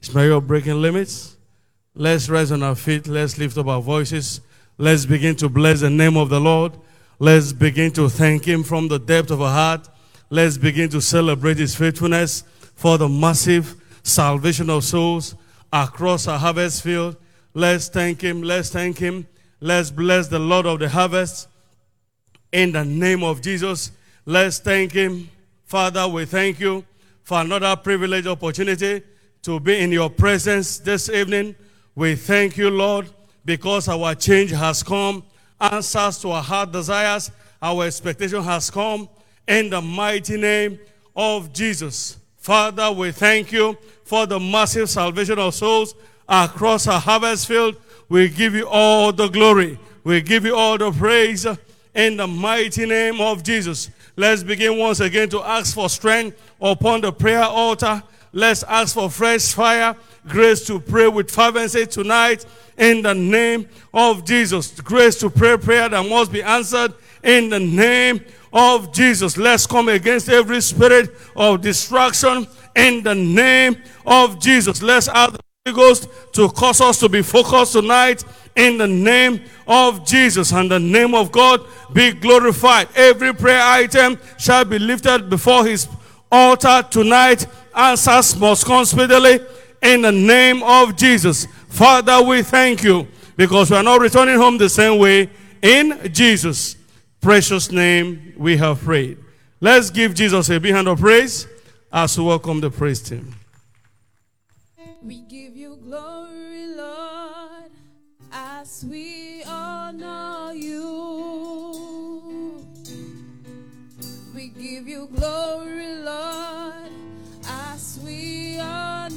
Smell of breaking limits. Let's rise on our feet. Let's lift up our voices. Let's begin to bless the name of the Lord. Let's begin to thank Him from the depth of our heart. Let's begin to celebrate His faithfulness for the massive salvation of souls across our harvest field. Let's thank Him. Let's thank Him. Let's bless the Lord of the harvest in the name of Jesus. Let's thank Him. Father, we thank you for another privileged opportunity to be in your presence this evening. We thank you, Lord, because our change has come, answers to our heart desires, our expectation has come in the mighty name of Jesus. Father, we thank you for the massive salvation of souls across our harvest field. We give you all the glory. We give you all the praise in the mighty name of Jesus. Let's begin once again to ask for strength upon the prayer altar. Let's ask for fresh fire, grace to pray with fervency tonight in the name of Jesus. Grace to pray prayer that must be answered in the name of Jesus. Let's come against every spirit of distraction in the name of Jesus. Let's ask the Holy Ghost to cause us to be focused tonight in the name of Jesus and the name of God be glorified. Every prayer item shall be lifted before his altar tonight. Answers must come in the name of Jesus. Father, we thank you because we are not returning home the same way. In Jesus' precious name, we have prayed. Let's give Jesus a big hand of praise as we welcome the praise team.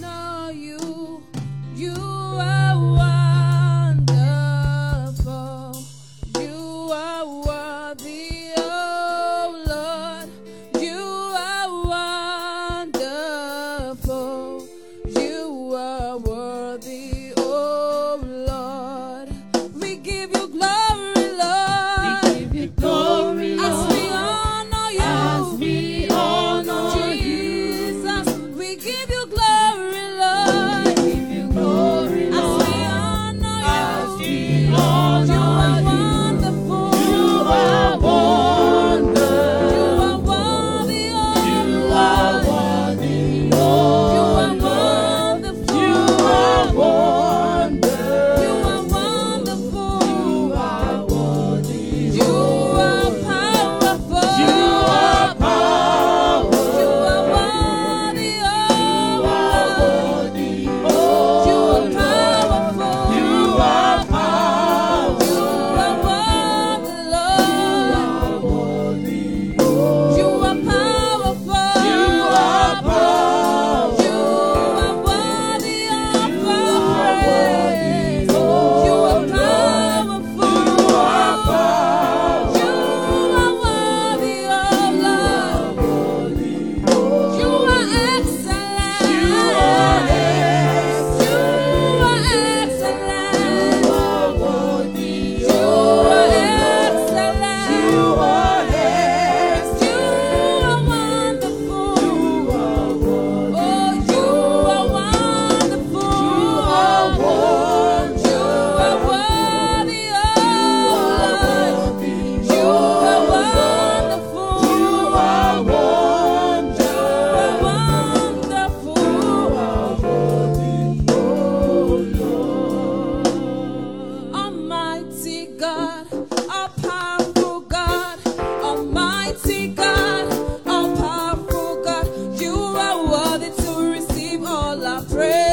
Honor you. You praise.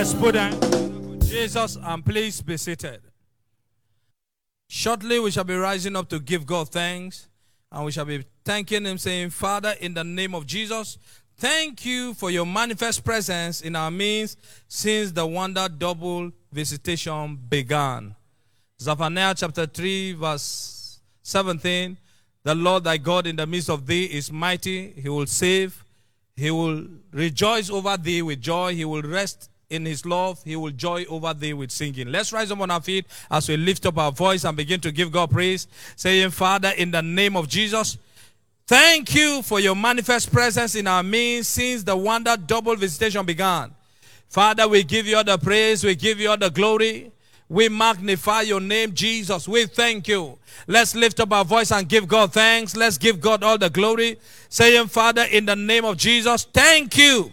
Let's put down Jesus and please be seated. Shortly, we shall be rising up to give God thanks and we shall be thanking Him, saying, Father, in the name of Jesus, thank you for your manifest presence in our midst since the wonder double visitation began. Zephaniah chapter 3, verse 17 The Lord thy God in the midst of thee is mighty, he will save, he will rejoice over thee with joy, he will rest in his love, he will joy over thee with singing. Let's rise up on our feet as we lift up our voice and begin to give God praise, saying, Father, in the name of Jesus, thank you for your manifest presence in our midst since the wonder double visitation began. Father, we give you all the praise, we give you all the glory. We magnify your name, Jesus. We thank you. Let's lift up our voice and give God thanks. Let's give God all the glory. Saying, Father, in the name of Jesus, thank you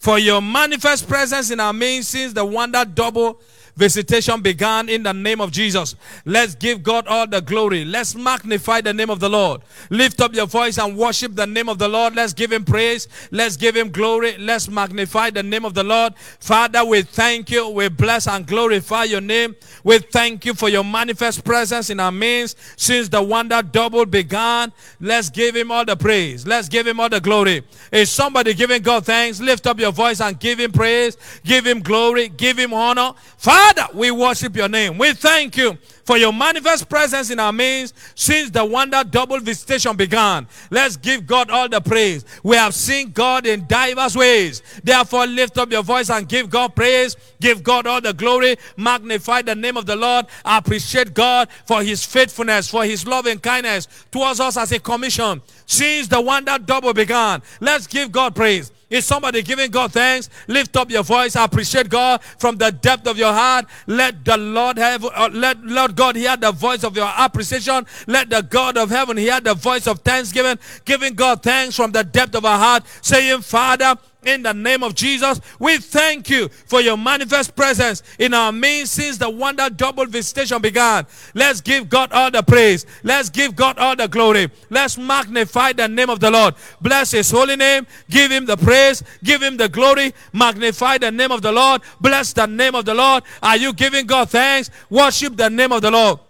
for your manifest presence in our midst since the wonder double visitation began in the name of Jesus. Let's give God all the glory. Let's magnify the name of the Lord. Lift up your voice and worship the name of the Lord. Let's give him praise. Let's give him glory. Let's magnify the name of the Lord. Father, we thank you. We bless and glorify your name. We thank you for your manifest presence in our midst since the wonder double began. Let's give him all the praise. Let's give him all the glory. Is somebody giving God thanks? Lift up your voice and give him praise. Give him glory. Give him honor. Father, we worship your name. We thank you for your manifest presence in our midst since the wonder double visitation began. Let's give God all the praise. We have seen God in diverse ways. Therefore, lift up your voice and give God praise. Give God all the glory. Magnify the name of the Lord. Appreciate God for his faithfulness, for his loving kindness towards us as a commission since the wonder double began. Let's give God praise. Is somebody giving God thanks? Lift up your voice. Appreciate God from the depth of your heart. Let the Lord have, uh, let Lord God hear the voice of your appreciation. Let the God of heaven hear the voice of thanksgiving. Giving God thanks from the depth of our heart. Saying, Father, in the name of Jesus, we thank you for your manifest presence in our midst since the wonder double visitation began. Let's give God all the praise. Let's give God all the glory. Let's magnify the name of the Lord. Bless his holy name. Give him the praise. Give him the glory. Magnify the name of the Lord. Bless the name of the Lord. Are you giving God thanks? Worship the name of the Lord.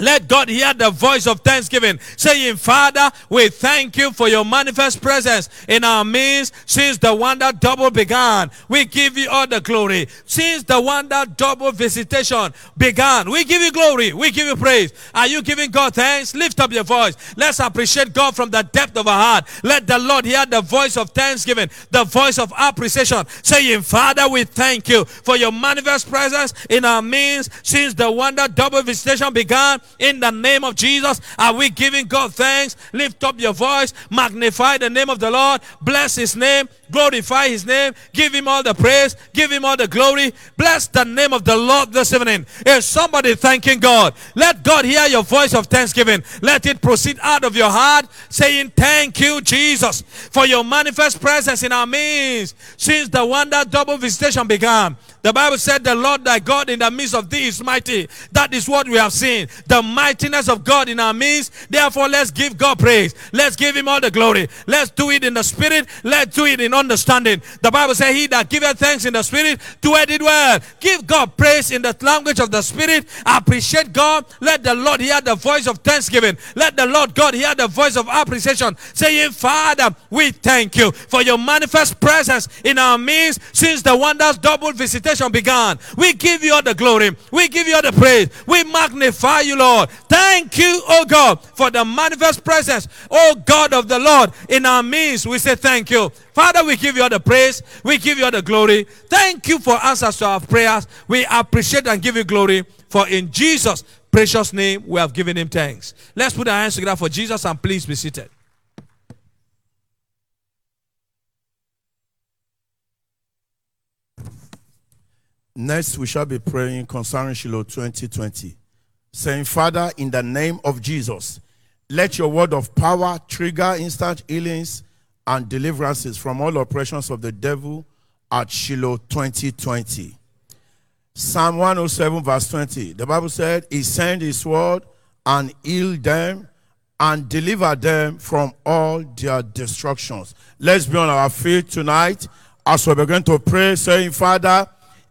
Let God hear the voice of thanksgiving, saying, Father, we thank you for your manifest presence in our midst since the wonder double began. We give you all the glory. Since the wonder double visitation began, we give you glory. We give you praise. Are you giving God thanks? Lift up your voice. Let's appreciate God from the depth of our heart. Let the Lord hear the voice of thanksgiving, the voice of appreciation, saying, Father, we thank you for your manifest presence in our midst since the wonder double visitation began in the name of Jesus. Are we giving God thanks? Lift up your voice, magnify the name of the Lord, bless his name, glorify his name, give him all the praise, give him all the glory. Bless the name of the Lord this evening. Is somebody thanking God? Let God hear your voice of thanksgiving. Let it proceed out of your heart, saying, Thank you, Jesus, for your manifest presence in our midst since the wonder double visitation began. The Bible said, The Lord thy God in the midst of thee is mighty. That is what we have seen. The mightiness of God in our midst. Therefore, let's give God praise. Let's give him all the glory. Let's do it in the spirit. Let's do it in understanding. The Bible says, He that giveth thanks in the spirit, doeth it well. Give God praise in the language of the spirit. Appreciate God. Let the Lord hear the voice of thanksgiving. Let the Lord God hear the voice of appreciation. Saying, Father, we thank you for your manifest presence in our midst since the wonders double visitation began. We give you all the glory. We give you all the praise. We magnify you, Lord. Thank you, oh God, for the manifest presence, oh God of the Lord, in our midst. We say thank you. Father, we give you all the praise. We give you all the glory. Thank you for answers to our prayers. We appreciate and give you glory. For in Jesus' precious name, we have given him thanks. Let's put our hands together for Jesus and please be seated. Next, we shall be praying concerning Shiloh 2020, saying, Father, in the name of Jesus, Let your word of power trigger instant healings and deliverances from all oppressions of the devil at Shiloh 2020. Psalm 107, verse 20. The Bible said, He sent His word and healed them and delivered them from all their destructions. Let's be on our feet tonight as we begin to pray, saying, Father,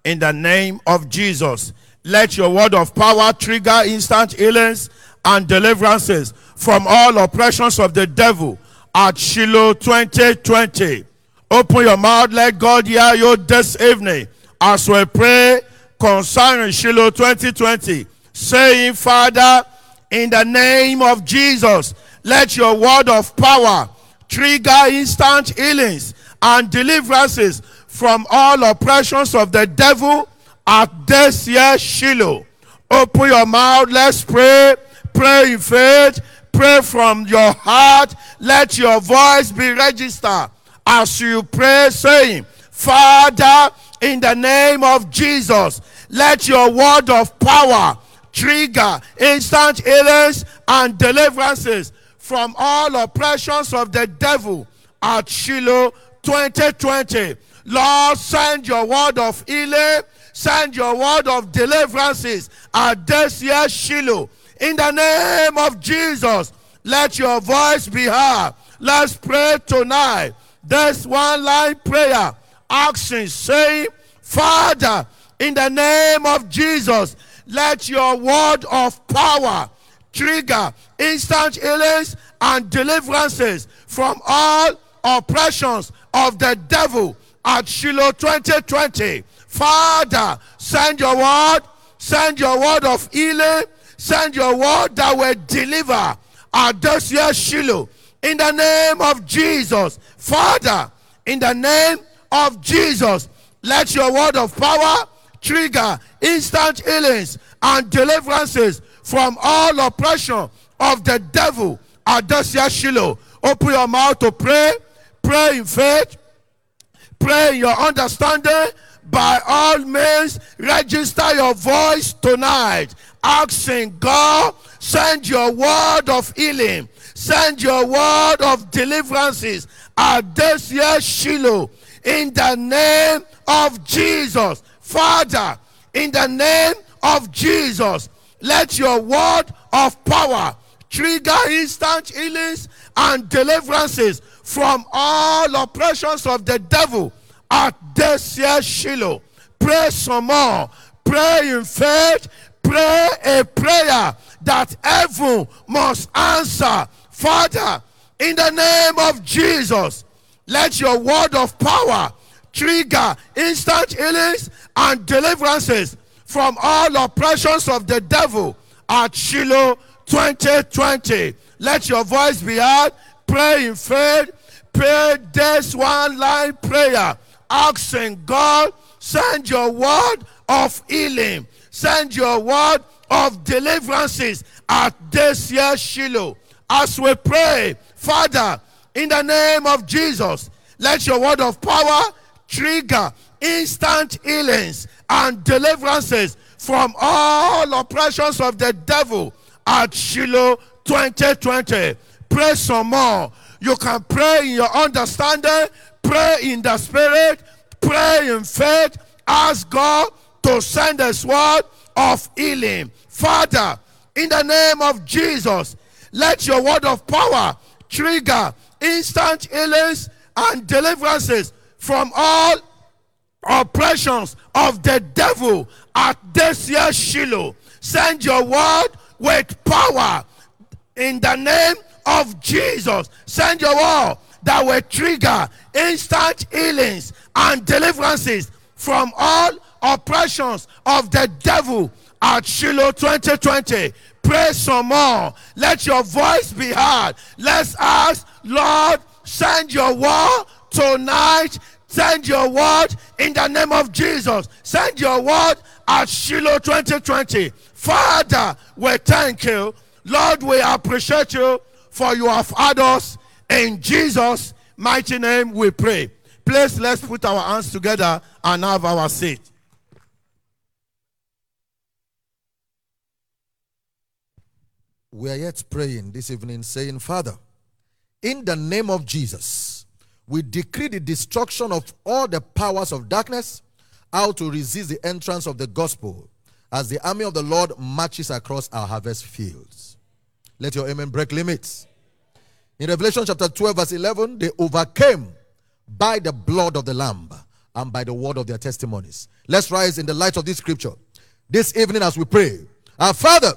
in the name of Jesus, let your word of power trigger instant healings and deliverances from all oppressions of the devil at Shiloh 2020. Open your mouth, let God hear you this evening as we pray concerning Shiloh 2020, saying, Father, in the name of Jesus, let your word of power trigger instant healings and deliverances from all oppressions of the devil at this year Shiloh. Open your mouth, let's pray. Pray in faith. Pray from your heart. Let your voice be registered as you pray, saying, Father, in the name of Jesus, let your word of power trigger instant healings and deliverances from all oppressions of the devil at Shiloh 2020. Lord, send your word of healing, send your word of deliverances at this year Shiloh. In the name of Jesus, let your voice be heard. Let's pray tonight. This one line prayer, action saying, Father, in the name of Jesus, let your word of power trigger instant healings and deliverances from all oppressions of the devil at Shiloh 2020. Father, send your word, send your word of healing, send your word that will deliver at this year Shiloh. In the name of Jesus, Father, in the name of Jesus, let your word of power trigger instant healings and deliverances from all oppression of the devil at Shiloh. Open your mouth to pray. Pray in faith. Pray your understanding. By all means, register your voice tonight. Asking God, send your word of healing. Send your word of deliverances at this year Shiloh. In the name of Jesus. Father, in the name of Jesus, let your word of power trigger instant healings and deliverances from all oppressions of the devil at this year Shiloh. Pray some more. Pray in faith. Pray a prayer that heaven must answer. Father, in the name of Jesus, let your word of power trigger instant healings and deliverances from all oppressions of the devil at Shiloh 2020. Let your voice be heard. Pray in faith. Pray this one line prayer. Asking God, send your word of healing. Send your word of deliverances at this year Shiloh. As we pray, Father, in the name of Jesus, let your word of power trigger instant healings and deliverances from all oppressions of the devil at Shiloh 2020. Pray some more. You can pray in your understanding, pray in the spirit, pray in faith. Ask God to send us word of healing. Father, in the name of Jesus, let your word of power trigger instant healings and deliverances from all oppressions of the devil at this year Shiloh. Send your word with power in the name of Jesus. Send your word that will trigger instant healings and deliverances from all oppressions of the devil at Shiloh 2020. Pray some more. Let your voice be heard. Let's ask, Lord, send your word tonight. Send your word in the name of Jesus. Send your word at Shiloh 2020. Father, we thank you. Lord, we appreciate you for you have had us. In Jesus' mighty name we pray. Please let's put our hands together and have our seat. we are yet praying this evening, saying, Father, in the name of Jesus, we decree the destruction of all the powers of darkness, how to resist the entrance of the gospel as the army of the Lord marches across our harvest fields. Let your amen break limits. In Revelation chapter 12, verse 11, they overcame by the blood of the Lamb and by the word of their testimonies. Let's rise in the light of this scripture this evening as we pray. Our Father,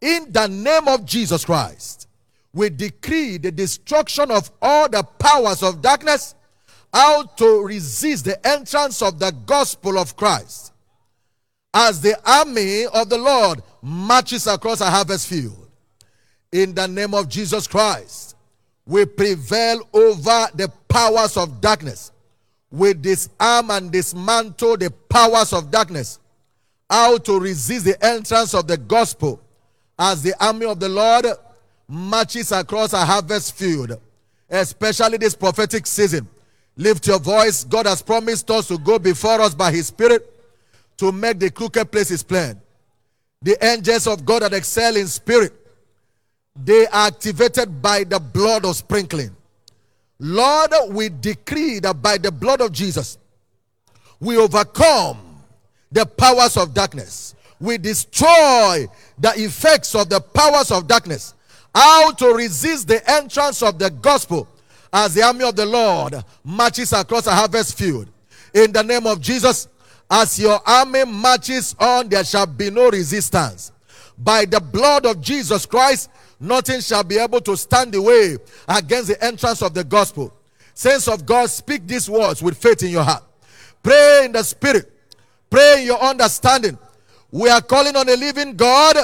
in the name of Jesus Christ, we decree the destruction of all the powers of darkness, how to resist the entrance of the gospel of Christ as the army of the Lord marches across a harvest field. In the name of Jesus Christ, we prevail over the powers of darkness. We disarm and dismantle the powers of darkness. How to resist the entrance of the gospel as the army of the Lord marches across a harvest field, especially this prophetic season. Lift your voice. God has promised us to go before us by His Spirit to make the crooked places plain. The angels of God that excel in spirit, they are activated by the blood of sprinkling. Lord, we decree that by the blood of Jesus, we overcome the powers of darkness. We destroy the effects of the powers of darkness. How to resist the entrance of the gospel as the army of the Lord marches across a harvest field. In the name of Jesus, as your army marches on, there shall be no resistance. By the blood of Jesus Christ, nothing shall be able to stand the way against the entrance of the gospel. Saints of God, speak these words with faith in your heart. Pray in the spirit. Pray in your understanding. We are calling on a living God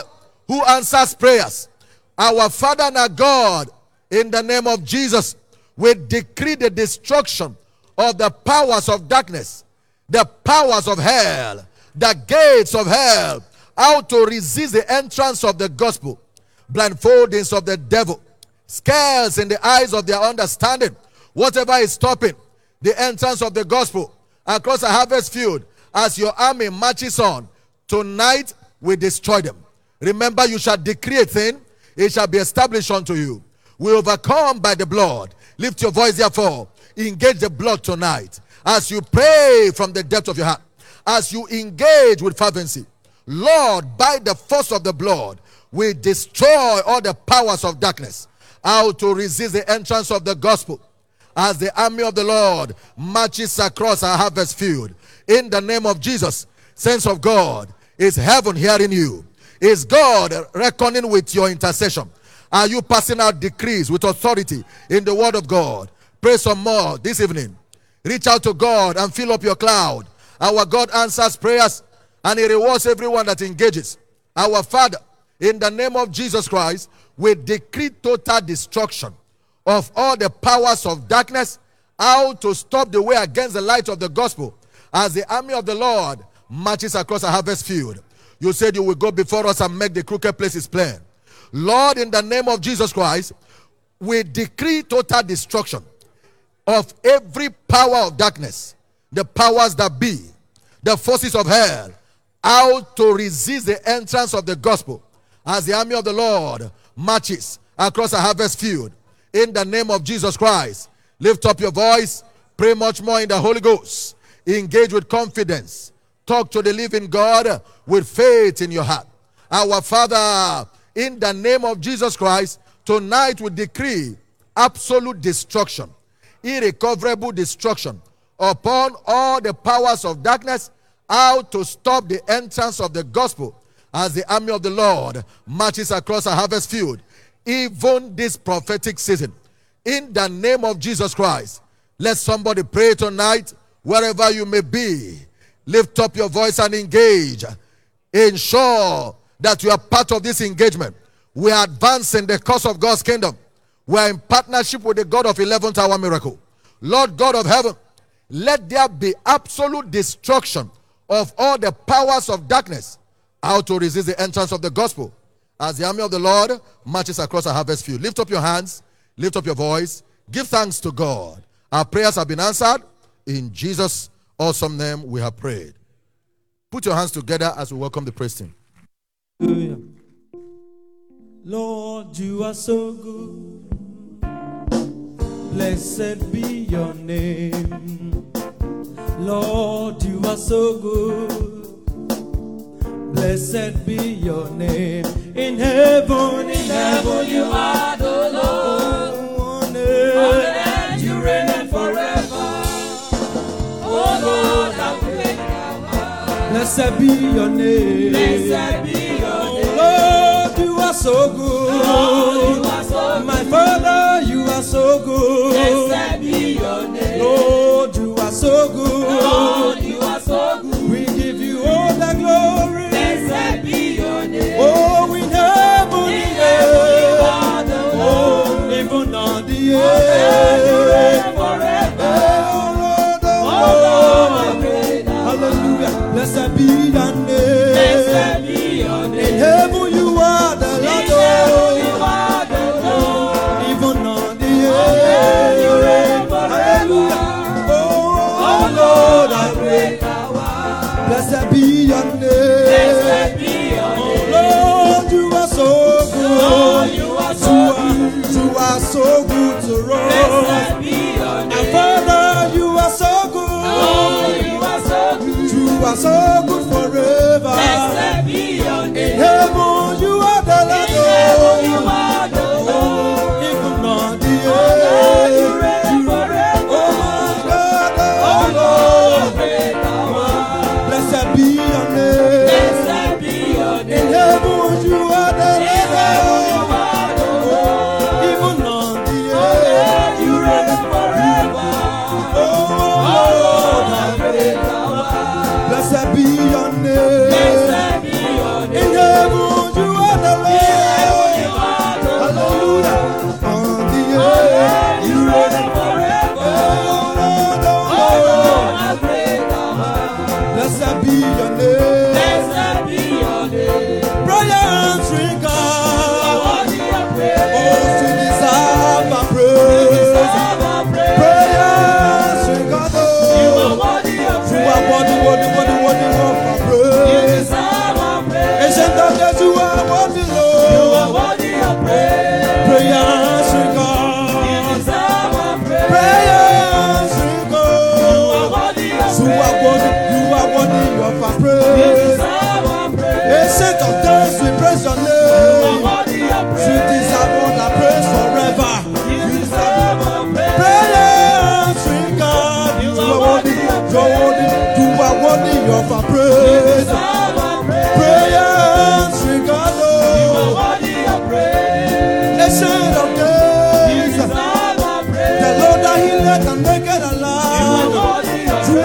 who answers prayers. Our Father and our God, in the name of Jesus, we decree the destruction of the powers of darkness, the powers of hell, the gates of hell, how to resist the entrance of the gospel, blindfoldings of the devil, scales in the eyes of their understanding, whatever is stopping the entrance of the gospel across a harvest field as your army marches on. Tonight we destroy them. Remember, you shall decree a thing, it shall be established unto you. We overcome by the blood. Lift your voice, therefore. Engage the blood tonight. As you pray from the depth of your heart, as you engage with fervency, Lord, by the force of the blood, we destroy all the powers of darkness. How to resist the entrance of the gospel as the army of the Lord marches across our harvest field. In the name of Jesus, sense of God, is heaven hearing you? Is God reckoning with your intercession? Are you passing out decrees with authority in the word of God? Pray some more this evening. Reach out to God and fill up your cloud. Our God answers prayers and He rewards everyone that engages. Our Father, in the name of Jesus Christ, we decree total destruction of all the powers of darkness, how to stop the way against the light of the gospel as the army of the Lord marches across a harvest field. You said you will go before us and make the crooked places plain. Lord, in the name of Jesus Christ, we decree total destruction of every power of darkness, the powers that be, the forces of hell, how to resist the entrance of the gospel as the army of the Lord marches across a harvest field. In the name of Jesus Christ, lift up your voice, pray much more in the Holy Ghost, engage with confidence, talk to the living God with faith in your heart. Our Father, in the name of Jesus Christ, tonight we decree absolute destruction, irrecoverable destruction upon all the powers of darkness, how to stop the entrance of the gospel as the army of the Lord marches across a harvest field, even this prophetic season. In the name of Jesus Christ, let somebody pray tonight, wherever you may be. Lift up your voice and engage. Ensure that you are part of this engagement. We are advancing the cause of God's kingdom. We are in partnership with the God of 11th hour miracle. Lord God of heaven, let there be absolute destruction of all the powers of darkness how to resist the entrance of the gospel as the army of the Lord marches across a harvest field. Lift up your hands, lift up your voice, give thanks to God. Our prayers have been answered. In Jesus' awesome name, we have prayed. Put your hands together as we welcome the praise team. Lord, you are so good. Blessed be your name. Lord, you are so good. Blessed be your name. In heaven, in heaven, you are the Lord. On earth, you reign forever. Oh Lord, how great thou art. Blessed be your name. Blessed be your oh, name. Lord, you are so good. Lord, you are so My Father, you are so good. Blessed be your name. Lord, you are so good. Lord, you are so good. We give you all the glory. Oh, in heaven, In Oh, even on the earth. forever. Oh, Lord, oh, Lord. Hallelujah. Blessed be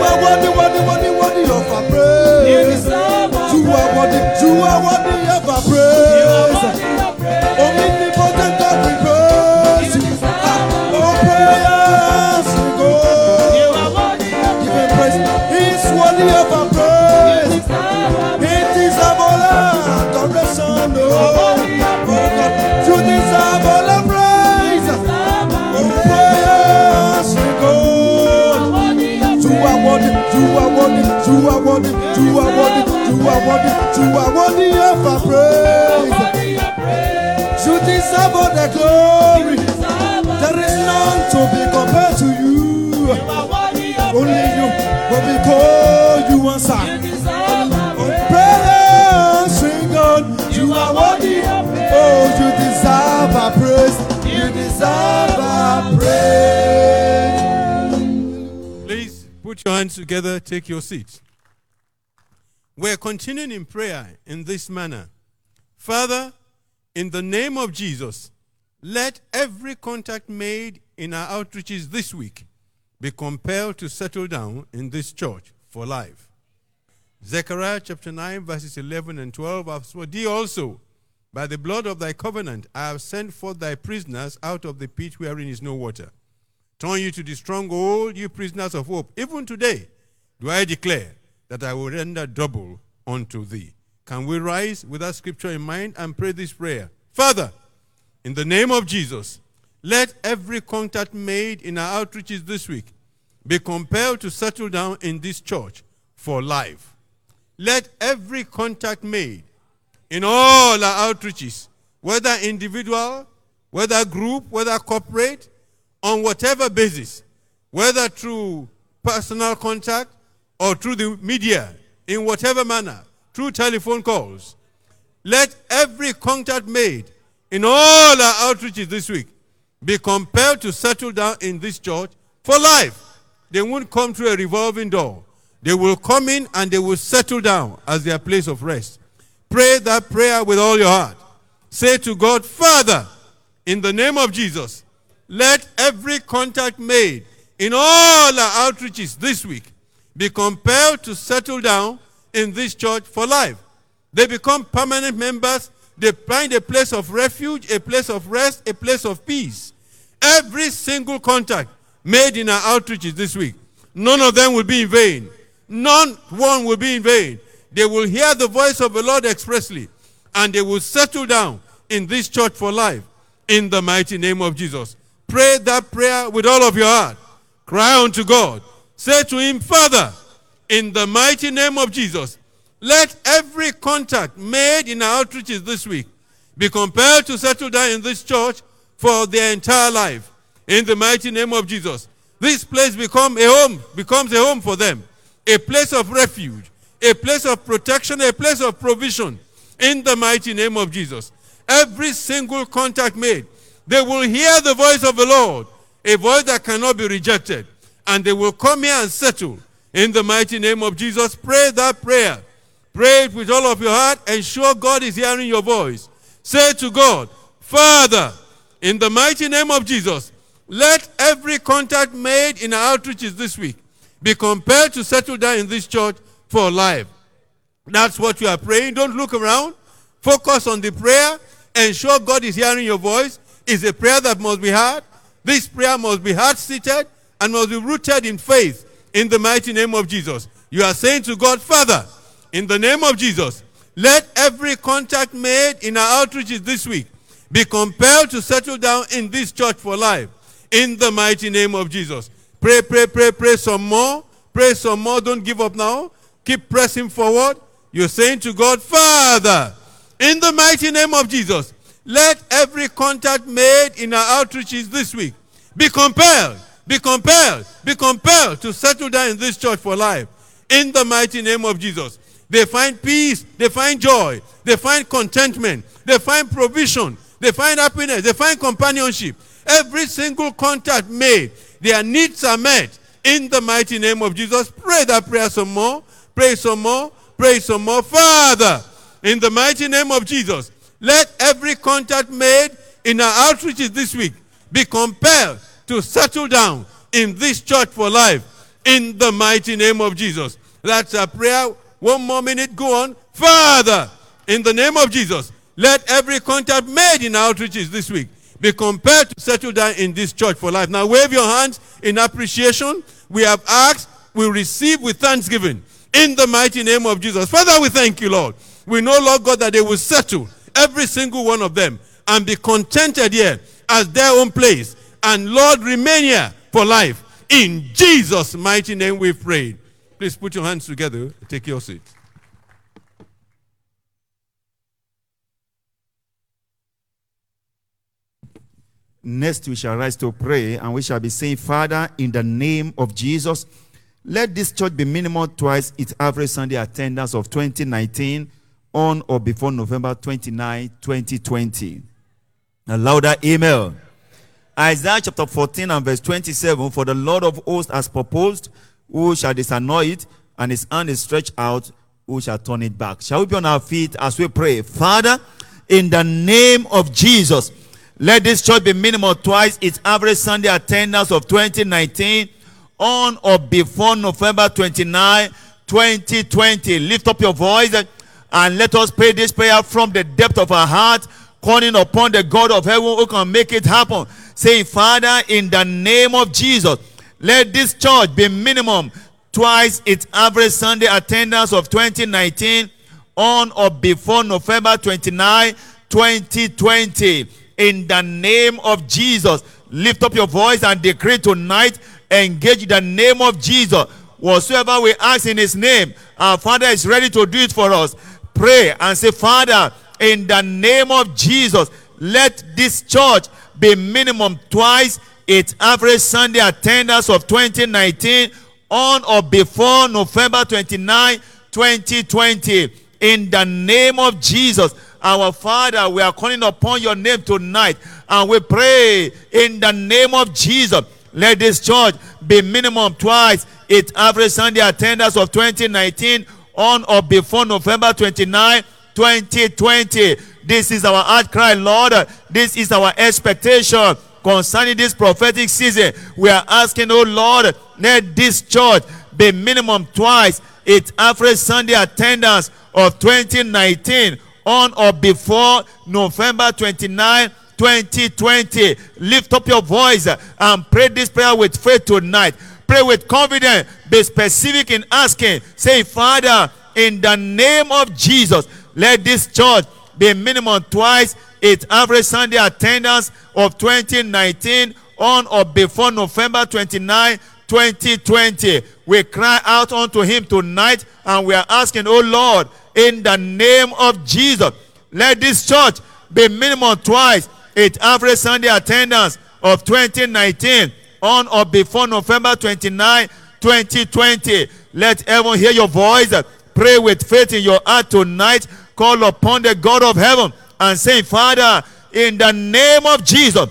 are worthy, worthy, worthy, worthy of a You praise. our You are worthy, you are worthy you are worthy, you are worthy, you are worthy of a praise. You deserve all the glory. There is none to be compared to you. Only you, but because you answer. Prayer, sing God, you are worthy. Oh, you deserve our praise. You deserve our praise. Please put your hands together, take your seats. We're continuing in prayer in this manner. Father, in the name of Jesus, let every contact made in our outreaches this week be compelled to settle down in this church for life. Zechariah chapter 9, verses 11 and 12. As for thee also, by the blood of thy covenant, I have sent forth thy prisoners out of the pit wherein is no water. Turn you to the stronghold, you prisoners of hope. Even today do I declare that I will render double unto thee. Can we rise with that scripture in mind and pray this prayer? Father, in the name of Jesus, let every contact made in our outreaches this week be compelled to settle down in this church for life. Let every contact made in all our outreaches whether individual, whether group, whether corporate, on whatever basis, whether through personal contact or through the media, in whatever manner, through telephone calls. Let every contact made in all our outreaches this week be compelled to settle down in this church for life. They won't come through a revolving door. They will come in and they will settle down as their place of rest. Pray that prayer with all your heart. Say to God, Father, in the name of Jesus, let every contact made in all our outreaches this week be compelled to settle down in this church for life. They become permanent members. They find a place of refuge, a place of rest, a place of peace. Every single contact made in our outreaches this week, none of them will be in vain. None one will be in vain. They will hear the voice of the Lord expressly, and they will settle down in this church for life in the mighty name of Jesus. Pray that prayer with all of your heart. Cry unto God. Say to him, Father, in the mighty name of Jesus, let every contact made in our outreaches this week be compelled to settle down in this church for their entire life. In the mighty name of Jesus. This place become a home, becomes a home for them, a place of refuge, a place of protection, a place of provision. In the mighty name of Jesus. Every single contact made, they will hear the voice of the Lord, a voice that cannot be rejected. And they will come here and settle. In the mighty name of Jesus, pray that prayer. Pray it with all of your heart. Ensure God is hearing your voice. Say to God, Father, in the mighty name of Jesus, let every contact made in our outreaches this week be compelled to settle down in this church for life. That's what you are praying. Don't look around. Focus on the prayer. Ensure God is hearing your voice. It's a prayer that must be heard. This prayer must be heart seated and must be rooted in faith in the mighty name of Jesus. You are saying to God, Father, in the name of Jesus, let every contact made in our outreaches this week be compelled to settle down in this church for life in the mighty name of Jesus. Pray, pray, pray, pray some more. Pray some more. Don't give up now. Keep pressing forward. You're saying to God, Father, in the mighty name of Jesus, let every contact made in our outreaches this week be compelled, be compelled, be compelled to settle down in this church for life. In the mighty name of Jesus. They find peace, they find joy, they find contentment, they find provision, they find happiness, they find companionship. Every single contact made, their needs are met. In the mighty name of Jesus, pray that prayer some more, pray some more, pray some more. Father, in the mighty name of Jesus, let every contact made in our outreaches this week be compelled to settle down in this church for life. In the mighty name of Jesus. That's a prayer. One more minute, go on. Father, in the name of Jesus, let every contact made in outreaches this week be compelled to settle down in this church for life. Now wave your hands in appreciation. We have asked, we receive with thanksgiving in the mighty name of Jesus. Father, we thank you, Lord. We know, Lord God, that they will settle every single one of them and be contented here as their own place. And Lord, remain here for life. In Jesus' mighty name we pray. Please put your hands together. Take your seat. Next, we shall rise to pray and we shall be saying, Father, in the name of Jesus, let this church be minimum twice its average Sunday attendance of 2019 on or before November 29, 2020. A louder email. Isaiah chapter 14 and verse 27 For the Lord of hosts has proposed, who shall disannul it, and his hand is stretched out, who shall turn it back. Shall we be on our feet as we pray? Father, in the name of Jesus, let this church be minimum twice its average Sunday attendance of 2019 on or before November 29, 2020. Lift up your voice and let us pray this prayer from the depth of our heart, calling upon the God of heaven who can make it happen. Say, Father, in the name of Jesus, let this church be minimum twice its average Sunday attendance of 2019 on or before November 29, 2020. In the name of Jesus, lift up your voice and decree tonight, engage the name of Jesus. Whatsoever we ask in his name, our Father is ready to do it for us. Pray and say, Father, in the name of Jesus, let this church be minimum twice its average Sunday attendance of 2019 on or before November 29, 2020. In the name of Jesus, our Father, we are calling upon your name tonight and we pray in the name of Jesus. Let this church be minimum twice its average Sunday attendance of 2019 on or before November 29, 2020. This is our heart cry, Lord. This is our expectation concerning this prophetic season. We are asking, oh Lord, let this church be minimum twice its average Sunday attendance of 2019 on or before November 29, 2020. Lift up your voice and pray this prayer with faith tonight. Pray with confidence. Be specific in asking. Say, Father, in the name of Jesus, let this church be minimum twice its average Sunday attendance of 2019 on or before November 29, 2020. We cry out unto him tonight and we are asking, oh Lord, in the name of Jesus, let this church be minimum twice its average Sunday attendance of 2019 on or before November 29, 2020. Let heaven hear your voice. Pray with faith in your heart tonight. Call upon the God of heaven and say, Father, in the name of Jesus,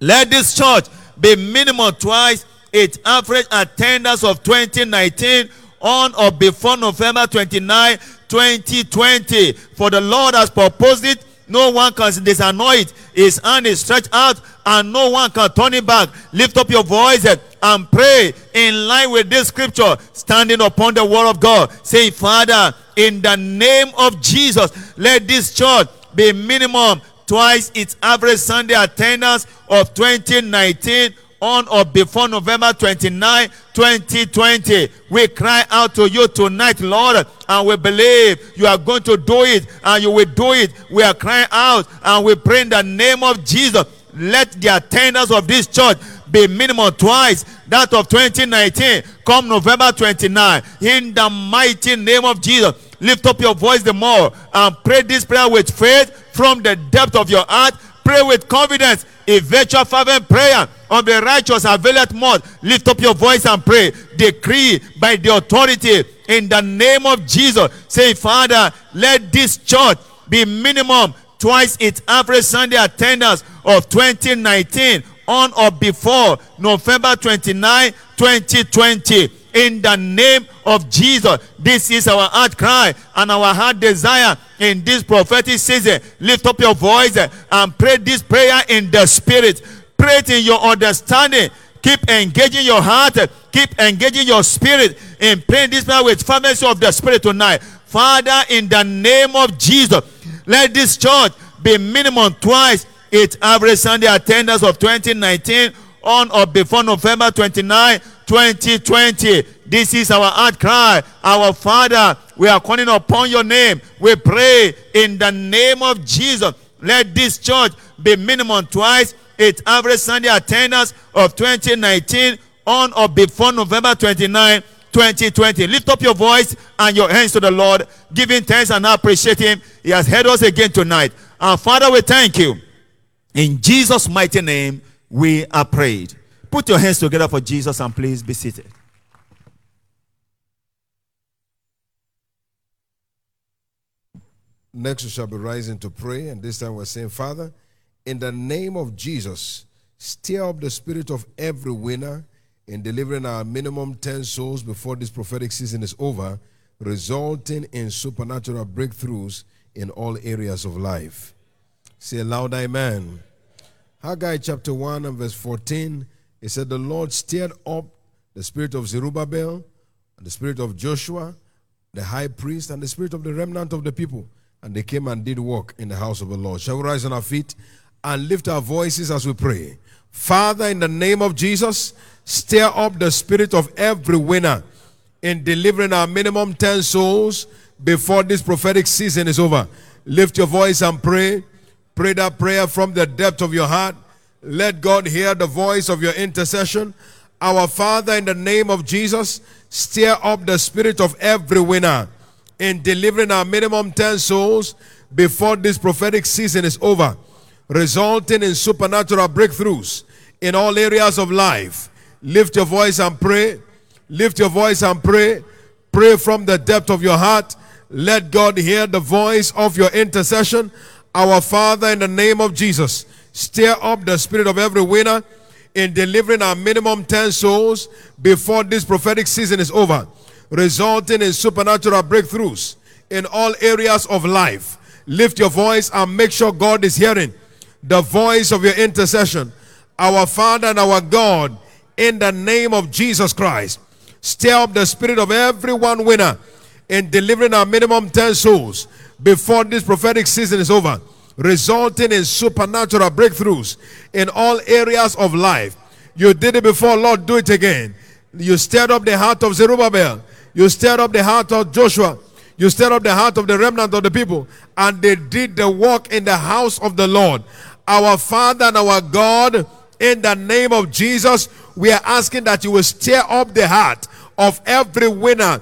let this church be minimum twice its average attendance of 2019 on or before November 29, 2020. For the Lord has proposed it. No one can disannul it. His hand is stretched out and no one can turn it back. Lift up your voice and pray in line with this scripture, standing upon the word of God. Say, Father, in the name of Jesus, let this church be minimum twice its average Sunday attendance of 2019 on or before November 29, 2020. We cry out to you tonight, Lord, and we believe you are going to do it and you will do it. We are crying out and we pray in the name of Jesus. Let the attendance of this church be minimum twice that of 2019 come November 29 in the mighty name of Jesus lift up your voice the more and pray this prayer with faith from the depth of your heart pray with confidence effectual fervent prayer of the righteous availeth much lift up your voice and pray decree by the authority in the name of Jesus say father let this church be minimum twice its average Sunday attendance of 2019 on or before November 29, 2020. In the name of Jesus, this is our heart cry and our heart desire in this prophetic season. Lift up your voice and pray this prayer in the spirit. Pray it in your understanding. Keep engaging your heart. Keep engaging your spirit in praying this prayer with fervency of the spirit tonight. Father, in the name of Jesus, let this church be minimum twice its average Sunday attendance of 2019 on or before November 29, 2020. This is our heart cry. Our Father, we are calling upon your name. We pray in the name of Jesus. Let this church be minimum twice its average Sunday attendance of 2019 on or before November 29, 2020. Lift up your voice and your hands to the Lord, giving thanks and appreciate Him. He has heard us again tonight. And Father, we thank you. In Jesus' mighty name, we are prayed. Put your hands together for Jesus and please be seated. Next, we shall be rising to pray, and this time we're saying, Father, in the name of Jesus, stir up the spirit of every winner in delivering our minimum 10 souls before this prophetic season is over, resulting in supernatural breakthroughs in all areas of life. Say loud, Amen. Haggai chapter 1 and verse 14, it said, The Lord stirred up the spirit of Zerubbabel, and the spirit of Joshua, the high priest, and the spirit of the remnant of the people. And they came and did work in the house of the Lord. Shall we rise on our feet and lift our voices as we pray? Father, in the name of Jesus, stir up the spirit of every winner in delivering our minimum 10 souls before this prophetic season is over. Lift your voice and pray. Pray that prayer from the depth of your heart. Let God hear the voice of your intercession. Our Father, in the name of Jesus, stir up the spirit of every winner in delivering our minimum 10 souls before this prophetic season is over, resulting in supernatural breakthroughs in all areas of life. Lift your voice and pray. Lift your voice and pray. Pray from the depth of your heart. Let God hear the voice of your intercession. Our Father, in the name of Jesus, stir up the spirit of every winner in delivering our minimum 10 souls before this prophetic season is over, resulting in supernatural breakthroughs in all areas of life. Lift your voice and make sure God is hearing the voice of your intercession. Our Father and our God, in the name of Jesus Christ, stir up the spirit of every one winner in delivering our minimum 10 souls before this prophetic season is over, resulting in supernatural breakthroughs in all areas of life. You did it before, Lord, do it again. You stirred up the heart of Zerubbabel, you stirred up the heart of Joshua, you stirred up the heart of the remnant of the people, and they did the work in the house of the Lord. Our Father and our God, in the name of Jesus, we are asking that you will stir up the heart of every winner,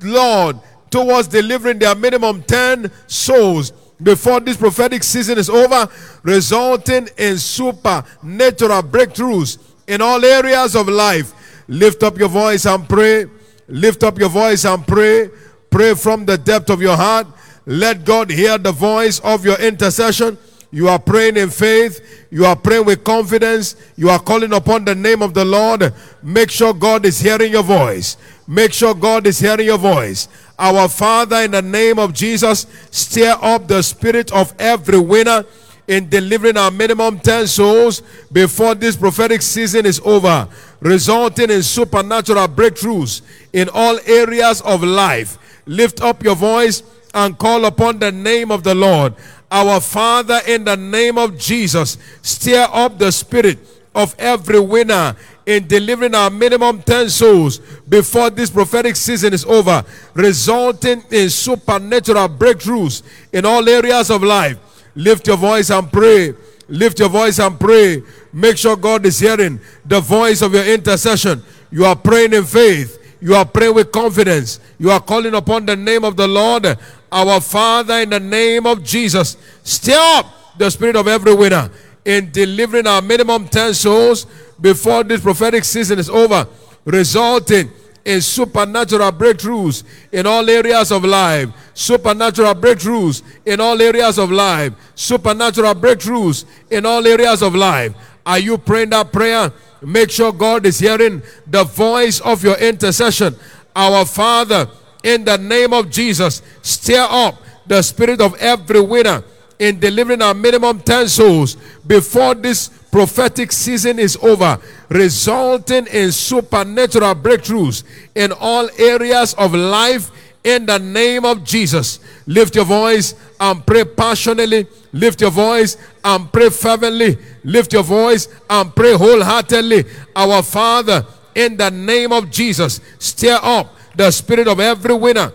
Lord, towards delivering their minimum 10 souls before this prophetic season is over, resulting in supernatural breakthroughs in all areas of life. Lift up your voice and pray. Lift up your voice and pray. Pray from the depth of your heart. Let God hear the voice of your intercession. You are praying in faith. You are praying with confidence. You are calling upon the name of the Lord. Make sure God is hearing your voice. Make sure God is hearing your voice. Our Father, in the name of Jesus, stir up the spirit of every winner in delivering our minimum 10 souls before this prophetic season is over, resulting in supernatural breakthroughs in all areas of life. Lift up your voice and call upon the name of the Lord. Our Father, in the name of Jesus, stir up the spirit of every winner in delivering our minimum 10 souls before this prophetic season is over, resulting in supernatural breakthroughs in all areas of life. Lift your voice and pray. Lift your voice and pray. Make sure God is hearing the voice of your intercession. You are praying in faith. You are praying with confidence. You are calling upon the name of the Lord, our Father, in the name of Jesus. Stir up the spirit of every winner in delivering our minimum 10 souls before this prophetic season is over, resulting in supernatural breakthroughs in all areas of life. Supernatural breakthroughs in all areas of life. Supernatural breakthroughs in all areas of life. Are you praying that prayer? Make sure God is hearing the voice of your intercession. Our Father, in the name of Jesus, stir up the spirit of every winner in delivering our minimum 10 souls before this prophetic season is over, resulting in supernatural breakthroughs in all areas of life in the name of Jesus. Lift your voice and pray passionately. Lift your voice and pray fervently. Lift your voice and pray wholeheartedly. Our Father, in the name of Jesus, stir up the spirit of every winner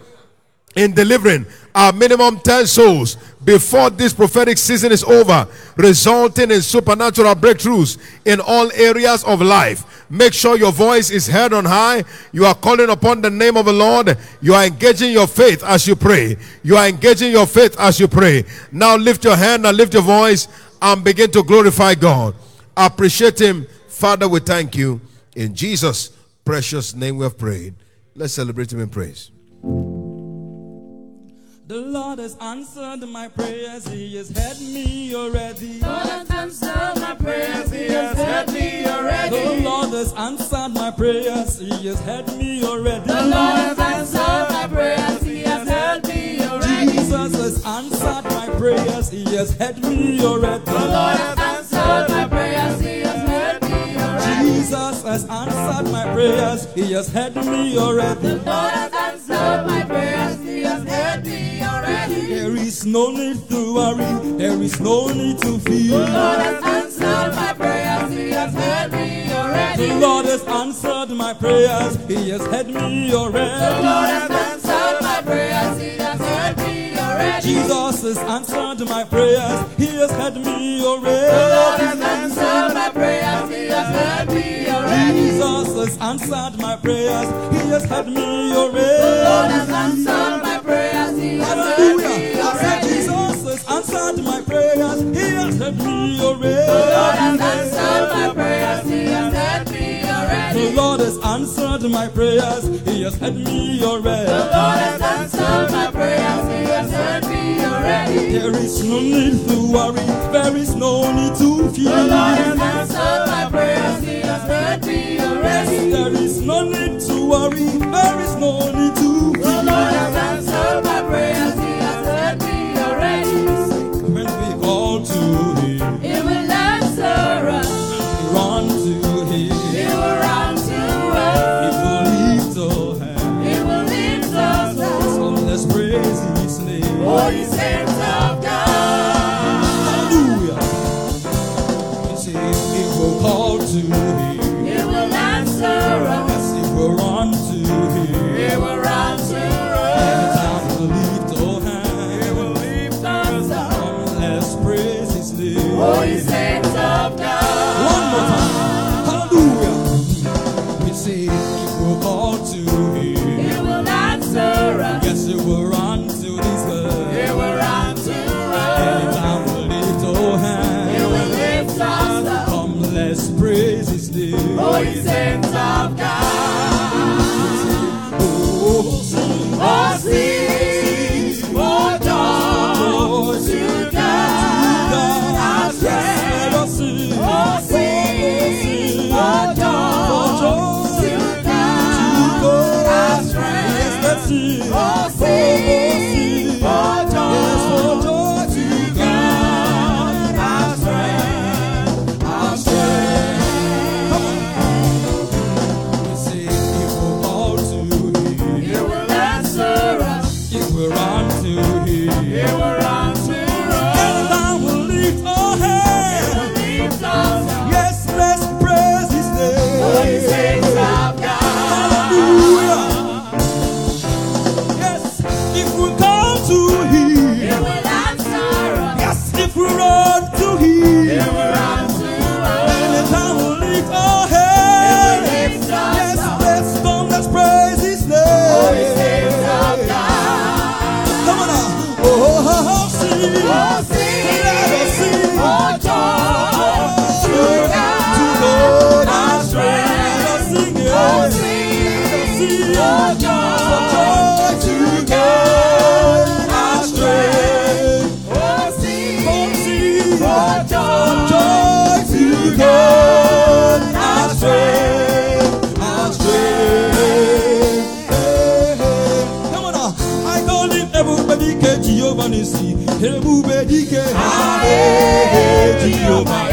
in delivering our minimum 10 souls before this prophetic season is over, resulting in supernatural breakthroughs in all areas of life. Make sure your voice is heard on high. You are calling upon the name of the Lord. You are engaging your faith as you pray. You are engaging your faith as you pray. Now lift your hand and lift your voice and begin to glorify God. Appreciate Him. Father, we thank you. In Jesus' precious name we have prayed. Let's celebrate Him in praise. The Lord has answered my prayers, He has heard me already. The Lord has answered my prayers, He has heard me already. The Lord has answered my prayers, He has heard me already. The Lord has answered my prayers, He has heard me already. Jesus has answered my prayers, He has heard me already. The Lord has answered my prayers, He has heard me already. Jesus has answered my prayers, He has heard me already. The Lord has answered my prayers, is no need to worry, there is no need to fear. The. Lord has answered my prayers, He has heard me already. The Lord has answered my prayers, He has heard me already. The. Lord has answered my prayers, He has heard me already. Jesus has answered my prayers, He has heard me already. The Lord has answered my prayers, He has heard me already. Jesus has answered my prayers, He has heard me already. The Lord has answered Hallelujah. Has answered my prayers. He has heard me The. Lord has answered my prayers. He has me The. Lord has answered my prayers. He has me already. There is no need to worry. There is no need to fear. The Lord has answered my prayers. He has me already. There is no need to worry. There is no need to fear. answered. He has heard me already. When we call to Him, He will answer us. He will run to him. He will lift our hand. He will lift us up. So let's praise His name. Oh, you saints of God.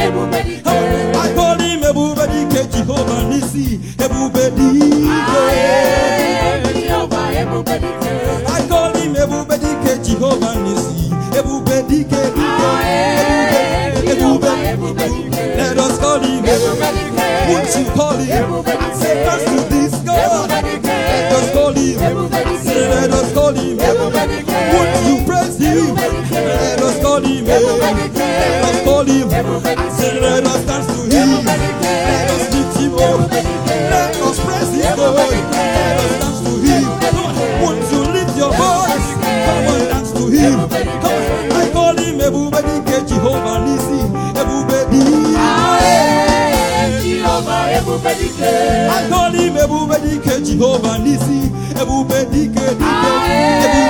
I call him everybody ke Jehovah Nissi. Everybody ke. I call him everybody ke Jehovah Nissi. Everybody ke. Jehovah, everybody Let us call him. Won't you call him? Everybody Say to this God. Let us call him. Everybody ke. Say let us call him. Everybody you praise him? Let us call him. Let us call him. Everybody ke. Say let us dance to him. Let us lift him up. Let us praise his God. Let us dance to him. Won't you lift your voice? Come on, dance to him. Come on. I call him everybody ke Jehovah. Jehovah, everybody I call him everybody ke Jehovah Nissi. Everybody ke Everybody ke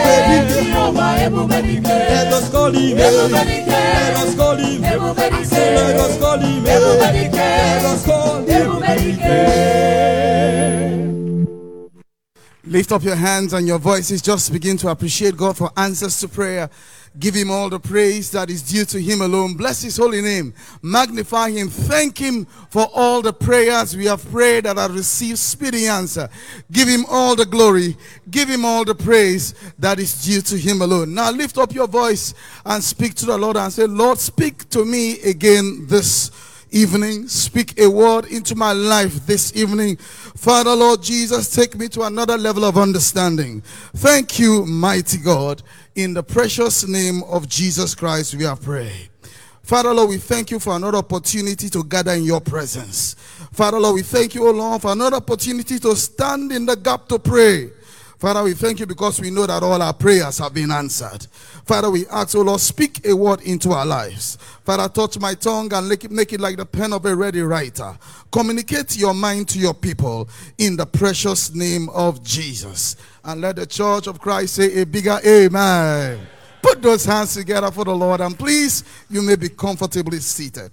Jehovah, everybody Let us call him. Everybody ke. Let us call him. Everybody Say, Let us call him. Everybody ke. Let us call him. Everybody Lift up your hands and your voices. Just begin to appreciate God for answers to prayer. Give him all the praise that is due to him alone. Bless his holy name. Magnify him. Thank him for all the prayers we have prayed that have received speedy answer. Give him all the glory. Give him all the praise that is due to him alone. Now lift up your voice and speak to the Lord and say, Lord, speak to me again this evening. Speak a word into my life this evening. Father, Lord Jesus, take me to another level of understanding. Thank you, mighty God. In the precious name of Jesus Christ, we have prayed. Father, Lord, we thank you for another opportunity to gather in your presence. Father, Lord, we thank you, O Lord, for another opportunity to stand in the gap to pray. Father, we thank you because we know that all our prayers have been answered. Father, we ask, oh Lord, speak a word into our lives. Father, touch my tongue and make it, make it like the pen of a ready writer. Communicate your mind to your people in the precious name of Jesus. And let the church of Christ say a bigger amen. Put those hands together for the Lord and please, you may be comfortably seated.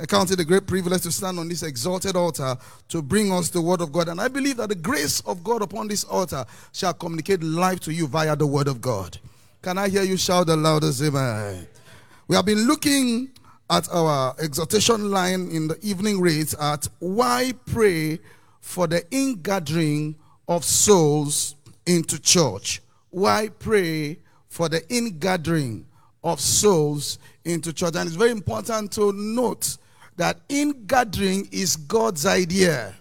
I count it a great privilege to stand on this exalted altar to bring us the word of God. And I believe that the grace of God upon this altar shall communicate life to you via the word of God. Can I hear you shout the loudest amen? We have been looking at our exhortation line in the evening raids at why pray for the ingathering of souls into church. Why pray for the ingathering of souls into church? And it's very important to note that ingathering is God's idea.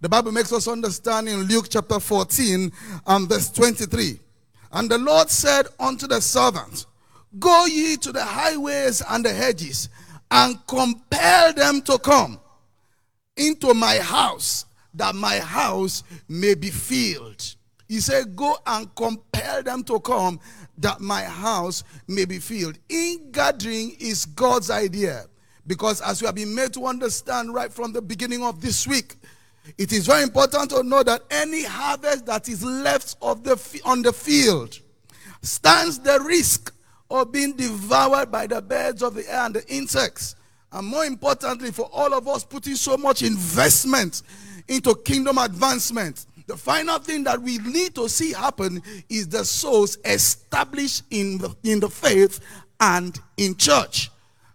The Bible makes us understand in Luke chapter 14 and verse 23. And the Lord said unto the servants, Go ye to the highways and the hedges, and compel them to come into my house, that my house may be filled. He said, Go and compel them to come, that my house may be filled. Ingathering is God's idea. Because as we have been made to understand right from the beginning of this week, it is very important to know that any harvest that is left of the on the field stands the risk of being devoured by the birds of the air and the insects. And more importantly, for all of us putting so much investment into kingdom advancement, the final thing that we need to see happen is the souls established in the, in the faith and in church.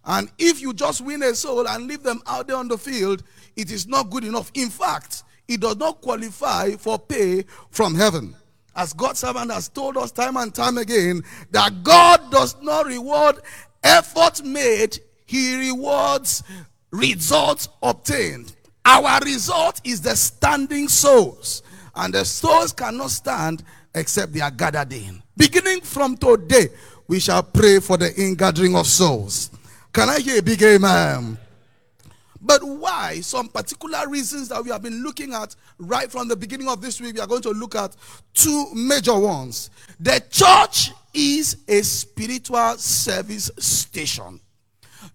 And if you just win a soul and leave them out there on the field, it is not good enough. In fact, it does not qualify for pay from heaven. As God's servant has told us time and time again, that God does not reward effort made, He rewards results obtained. Our result is the standing souls. And the souls cannot stand except they are gathered in. Beginning from today, we shall pray for the ingathering of souls. Can I hear a big amen? But why? Some particular reasons that we have been looking at right from the beginning of this week. We are going to look at two major ones. The church is a spiritual service station.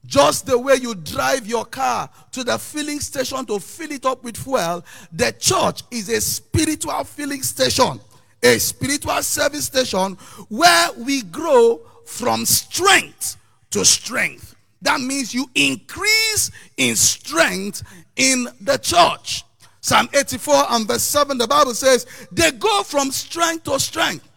Just the way you drive your car to the filling station to fill it up with fuel, the church is a spiritual filling station, a spiritual service station where we grow from strength to strength. That means you increase in strength in the church. Psalm 84 and verse 7, the Bible says, they go from strength to strength.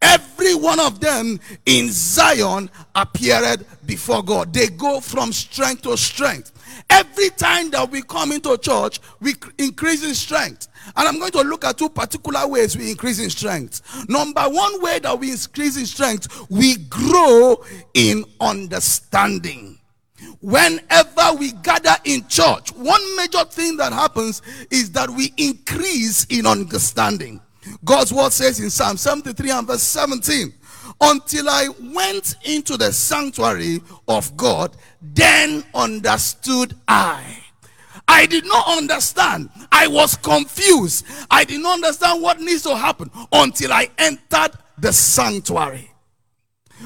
Every one of them in Zion appeared before God. They go from strength to strength. Every time that we come into church, we increase in strength. And I'm going to look at two particular ways we increase in strength. Number one way that we increase in strength, we grow in understanding. Whenever we gather in church, one major thing that happens is that we increase in understanding. God's word says in Psalm 73 and verse 17, until I went into the sanctuary of God, then understood I. I did not understand. I was confused. I did not understand what needs to happen until I entered the sanctuary.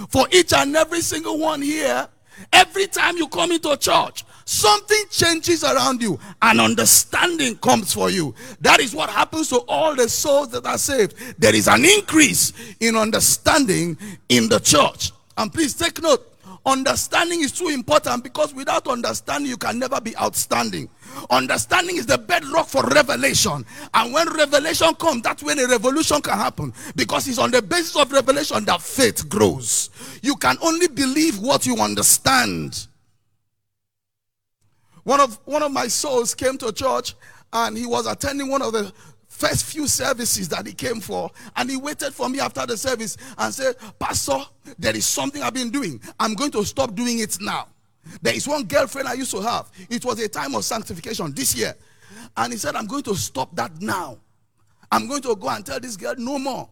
For each and every single one here, every time you come into a church, something changes around you and understanding comes for you. That is what happens to all the souls that are saved. There is an increase in understanding in the church. And please take note understanding is too important because without understanding, you can never be outstanding. Understanding is the bedrock for revelation. And when revelation comes, that's when a revolution can happen. Because it's on the basis of revelation that faith grows. You can only believe what you understand. One of one of my souls came to church and he was attending one of the first few services that he came for. And he waited for me after the service and said pastor there is something i've been doing. I'm going to stop doing it now. There is one girlfriend i used to have. It was a time of sanctification this year. And he said i'm going to stop that now. I'm going to go and tell this girl no more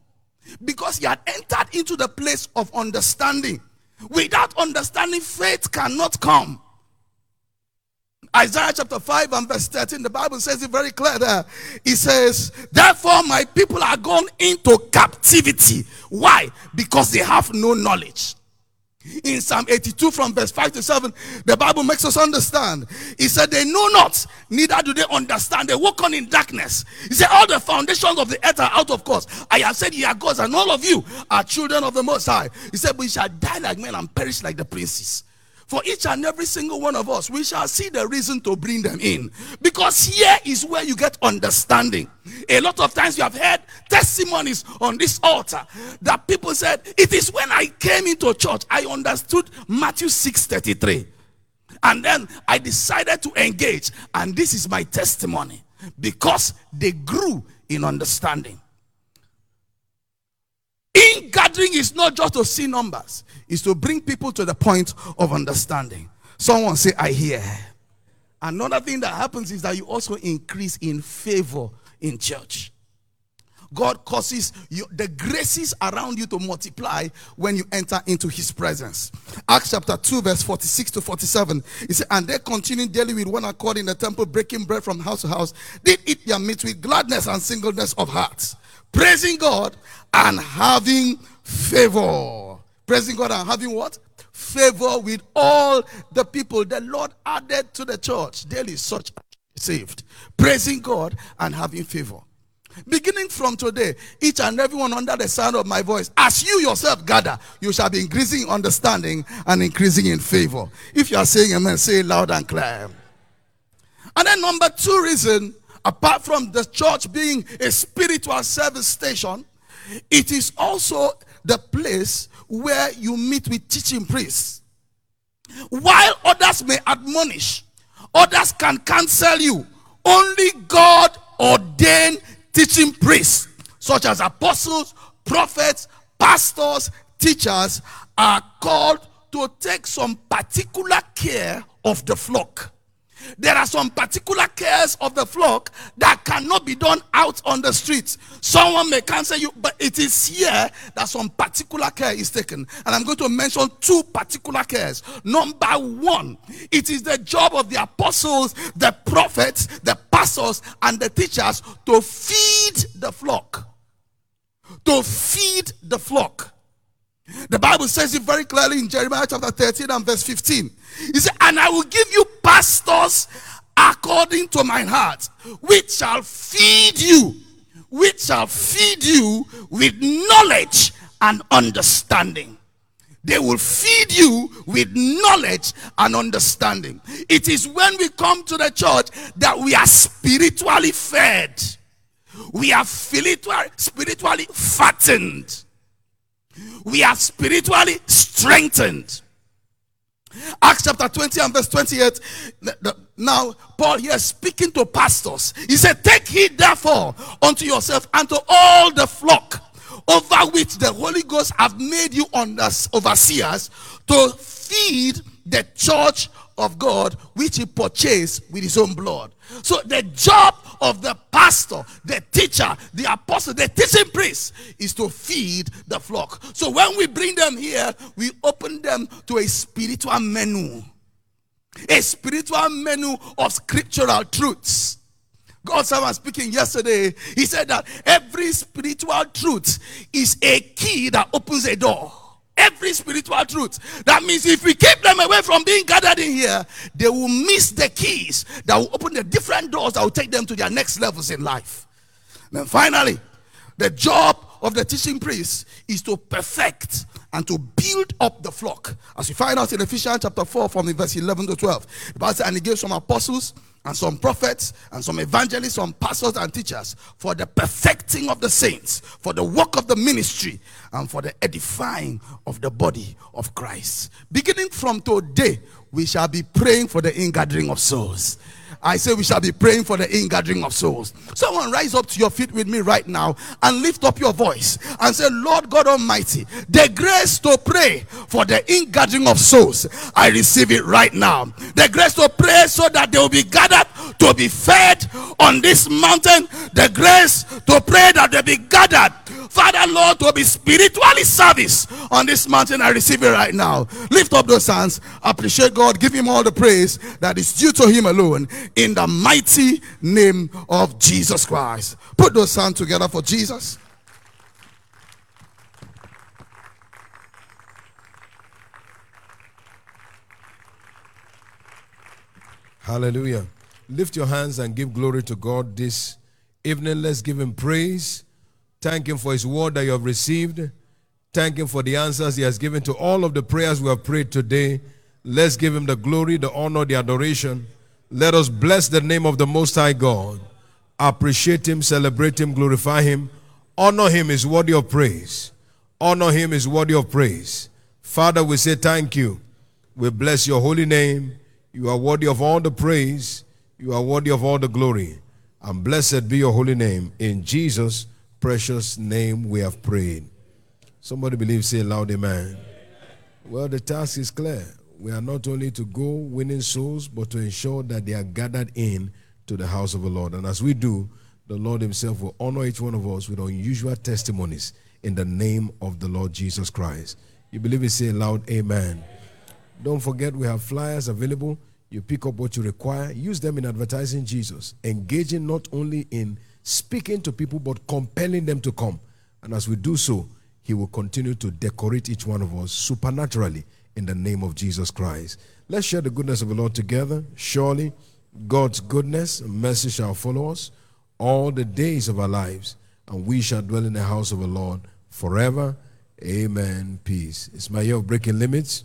because he had entered into the place of understanding without understanding faith cannot come Isaiah chapter 5 and verse 13, the Bible says it very clear there. It says, Therefore, my people are gone into captivity. Why? Because they have no knowledge. In Psalm 82 from verse 5 to 7, the Bible makes us understand. He said, They know not, neither do they understand. They walk on in darkness. He said, All the foundations of the earth are out of course. I have said, Ye are gods, and all of you are children of the Most High. He said, But We shall die like men and perish like the princes. For each and every single one of us, we shall see the reason to bring them in. Because here is where you get understanding. A lot of times you have heard testimonies on this altar that people said, It is when I came into church, I understood Matthew 6 33. And then I decided to engage. And this is my testimony because they grew in understanding. In gathering is not just to see numbers, it's to bring people to the point of understanding. Someone say, I hear. Another thing that happens is that you also increase in favor in church. God causes you, the graces around you to multiply when you enter into his presence. Acts chapter 2, verse 46 to 47. He said, And they continued daily with one accord in the temple, breaking bread from house to house. They eat their meat with gladness and singleness of heart, praising God and having favor. Praising God and having what? Favor with all the people. The Lord added to the church daily such saved. Praising God and having favor. Beginning from today, each and everyone under the sound of my voice, as you yourself gather, you shall be increasing in understanding and increasing in favor. If you are saying amen, say it loud and clear. And then number two reason, apart from the church being a spiritual service station, it is also the place where you meet with teaching priests. While others may admonish, others can counsel you. Only God ordained teaching priests, such as apostles, prophets, pastors, teachers, are called to take some particular care of the flock. There are some particular cares of the flock that cannot be done out on the streets. Someone may cancel you, but it is here that some particular care is taken. And I'm going to mention two particular cares. Number one, it is the job of the apostles, the prophets, the pastors, and the teachers to feed the flock. To feed the flock. The Bible says it very clearly in Jeremiah chapter 13 and verse 15. He said, And I will give you pastors according to my heart, which shall feed you, which shall feed you with knowledge and understanding. They will feed you with knowledge and understanding. It is when we come to the church that we are spiritually fed. We are spiritually, fattened we are spiritually strengthened. Acts chapter 20 and verse 28. Now, Paul here speaking to pastors. He said, Take heed therefore unto yourself and to all the flock over which the Holy Ghost have made you overseers to feed the church of God which he purchased with his own blood. So the job of the pastor, the teacher, the apostle, the teaching priest is to feed the flock. So when we bring them here, we open them to a spiritual menu. A spiritual menu of scriptural truths. God was speaking yesterday. He said that every spiritual truth is a key that opens a door every spiritual truth. That means if we keep them away from being gathered in here, they will miss the keys that will open the different doors that will take them to their next levels in life. Then finally, the job of the teaching priest is to perfect and to build up the flock. As we find out in Ephesians chapter 4 from verse 11 to 12. The Bible says, and he gave some apostles and some prophets and some evangelists, some pastors and teachers for the perfecting of the saints, for the work of the ministry, and for the edifying of the body of Christ. Beginning from today, we shall be praying for the ingathering of souls. I say we shall be praying for the ingathering of souls. Someone rise up to your feet with me right now and lift up your voice and say, Lord God Almighty, the grace to pray for the ingathering of souls, I receive it right now. The grace to pray so that they will be gathered to be fed on this mountain. The grace to pray that they be gathered Father, Lord, to be spiritually service on this mountain. I receive it right now. Lift up those hands. Appreciate God. Give him all the praise that is due to him alone in the mighty name of Jesus Christ. Put those hands together for Jesus. Hallelujah. Lift your hands and give glory to God this evening. Let's give him praise. Thank him for his word that you have received. Thank him for the answers he has given to all of the prayers we have prayed today. Let's give him the glory, the honor, the adoration. Let us bless the name of the Most High God. Appreciate him, celebrate him, glorify him. Honor him is worthy of praise. Honor him is worthy of praise. Father, we say thank you. We bless your holy name. You are worthy of all the praise. You are worthy of all the glory. And blessed be your holy name. In Jesus' precious name we have prayed. Somebody believe, say loud, amen. Well, the task is clear. We are not only to go winning souls, but to ensure that they are gathered in to the house of the Lord. And as we do, the Lord Himself will honor each one of us with unusual testimonies in the name of the Lord Jesus Christ. You believe it? Say loud, Amen. Don't forget, we have flyers available. You pick up what you require, use them in advertising Jesus, engaging not only in speaking to people, but compelling them to come. And as we do so, He will continue to decorate each one of us supernaturally in the name of Jesus Christ. Let's share the goodness of the Lord together. Surely, God's goodness and mercy shall follow us all the days of our lives, and we shall dwell in the house of the Lord forever. Amen. Peace. It's my year of breaking limits.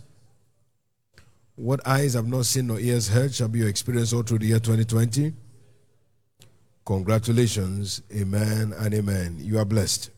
What eyes have not seen nor ears heard shall be your experience all through the year 2020. Congratulations. Amen and amen. You are blessed.